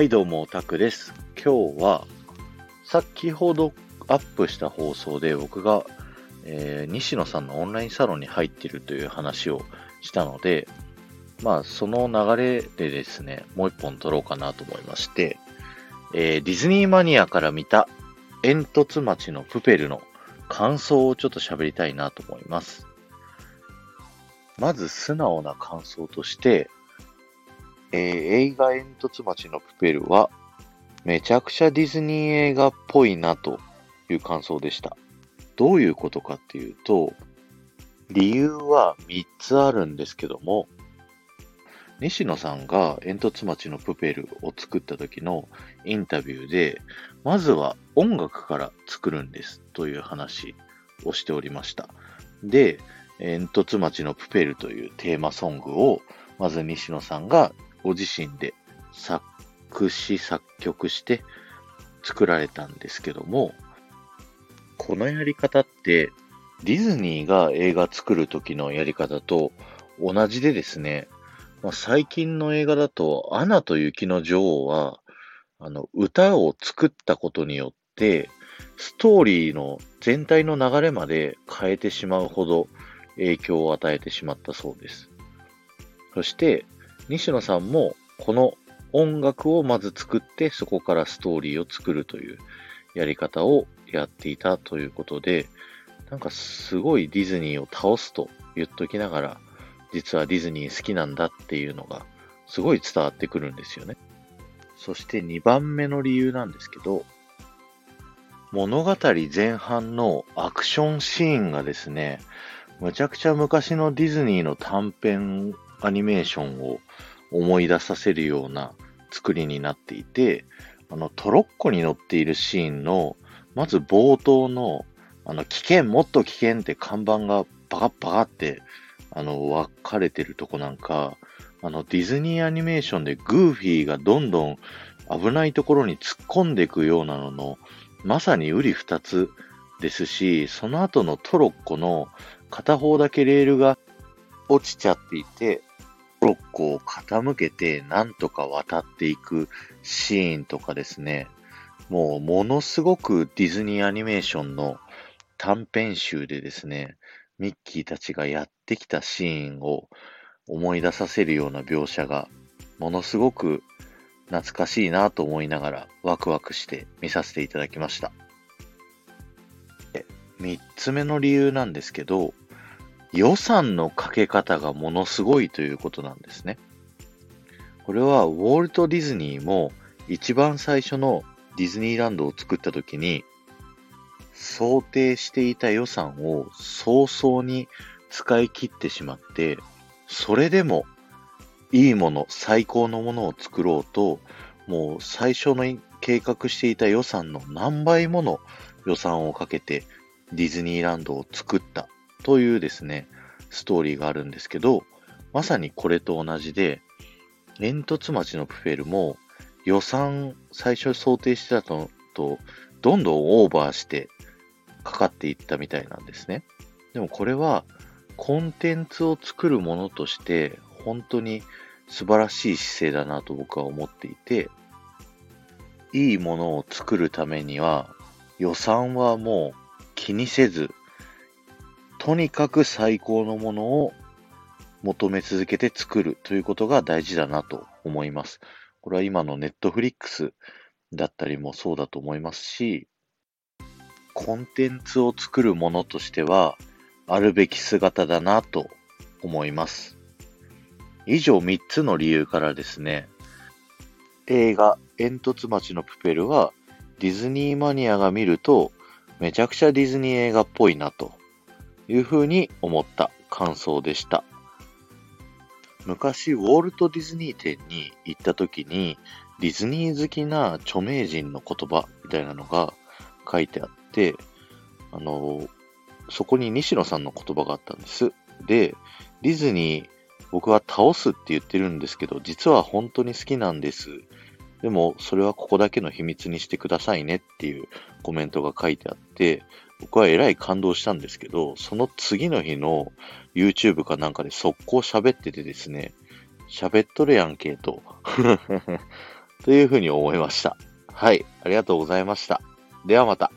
はい、どうも、タクです。今日は、先ほどアップした放送で僕が、えー西野さんのオンラインサロンに入っているという話をしたので、まあ、その流れでですね、もう一本撮ろうかなと思いまして、えーディズニーマニアから見た煙突町のプペルの感想をちょっと喋りたいなと思います。まず素直な感想として、えー映画煙突町のプペルは、めちゃくちゃディズニー映画っぽいなという感想でした。どういうことかっていうと、理由は3つあるんですけども、西野さんが煙突町のプペルを作った時のインタビューで、まずは音楽から作るんですという話をしておりました。で、煙突町のプペルというテーマソングを、まず西野さんがご自身で作詞作曲して作られたんですけども、このやり方ってディズニーが映画作る時のやり方と同じでですね、まあ、最近の映画だとアナと雪の女王はあの歌を作ったことによってストーリーの全体の流れまで変えてしまうほど影響を与えてしまったそうです。そして西野さんもこの音楽をまず作ってそこからストーリーを作るというやり方をやっていたということで、なんかすごいディズニーを倒すと言っときながら、実はディズニー好きなんだっていうのがすごい伝わってくるんですよね。そして2番目の理由なんですけど、物語前半のアクションシーンがですね、むちゃくちゃ昔のディズニーの短編アニメーションを思い出させるような作りになっていて、あの、トロッコに乗っているシーンの、まず冒頭の、あの、危険、もっと危険って看板がバカッバカって、あの、分かれてるとこなんか、あの、ディズニーアニメーションでグーフィーがどんどん危ないところに突っ込んでいくようなのの、まさに瓜二つですし、その後のトロッコの片方だけレールが落ちちゃっていて、トロッコを傾けてなんとか渡っていくシーンとかですね、もうものすごくディズニーアニメーションの短編集でですね、ミッキーたちがやってきたシーンを思い出させるような描写が、ものすごく懐かしいなと思いながらワクワクして見させていただきました。で三つ目の理由なんですけど、予算のかけ方がものすごいということなんですね。これはウォルト・ディズニーも一番最初のディズニーランドを作った時に想定していた予算を早々に使い切ってしまって、それでもいいもの、最高のものを作ろうと、もう最初の計画していた予算の何倍もの予算をかけてディズニーランドを作ったというですね、ストーリーがあるんですけど、まさにこれと同じで、煙突町のプフェルも予算最初想定してたのとどんどんオーバーしてかかっていったみたいなんですね。でもこれはコンテンツを作るものとして本当に素晴らしい姿勢だなと僕は思っていて、いいものを作るためには予算はもう気にせず、とにかく最高のものを求め続けて作るということが大事だなと思います。これは今のネットフリックスだったりもそうだと思いますし、コンテンツを作るものとしては、あるべき姿だなと思います。以上3つの理由からですね、映画煙突町のプペルはディズニーマニアが見るとめちゃくちゃディズニー映画っぽいなというふうに思った感想でした。昔、ウォルト・ディズニー店に行った時に、ディズニー好きな著名人の言葉みたいなのが書いてあって、あの、そこに西野さんの言葉があったんです。で、ディズニー、僕は倒すって言ってるんですけど、実は本当に好きなんです。でも、それはここだけの秘密にしてくださいねっていうコメントが書いてあって、僕はえらい感動したんですけど、その次の日の YouTube かなんかで速攻喋っててですね、喋っとるやんけと というふうに思いました。はい。ありがとうございました。ではまた。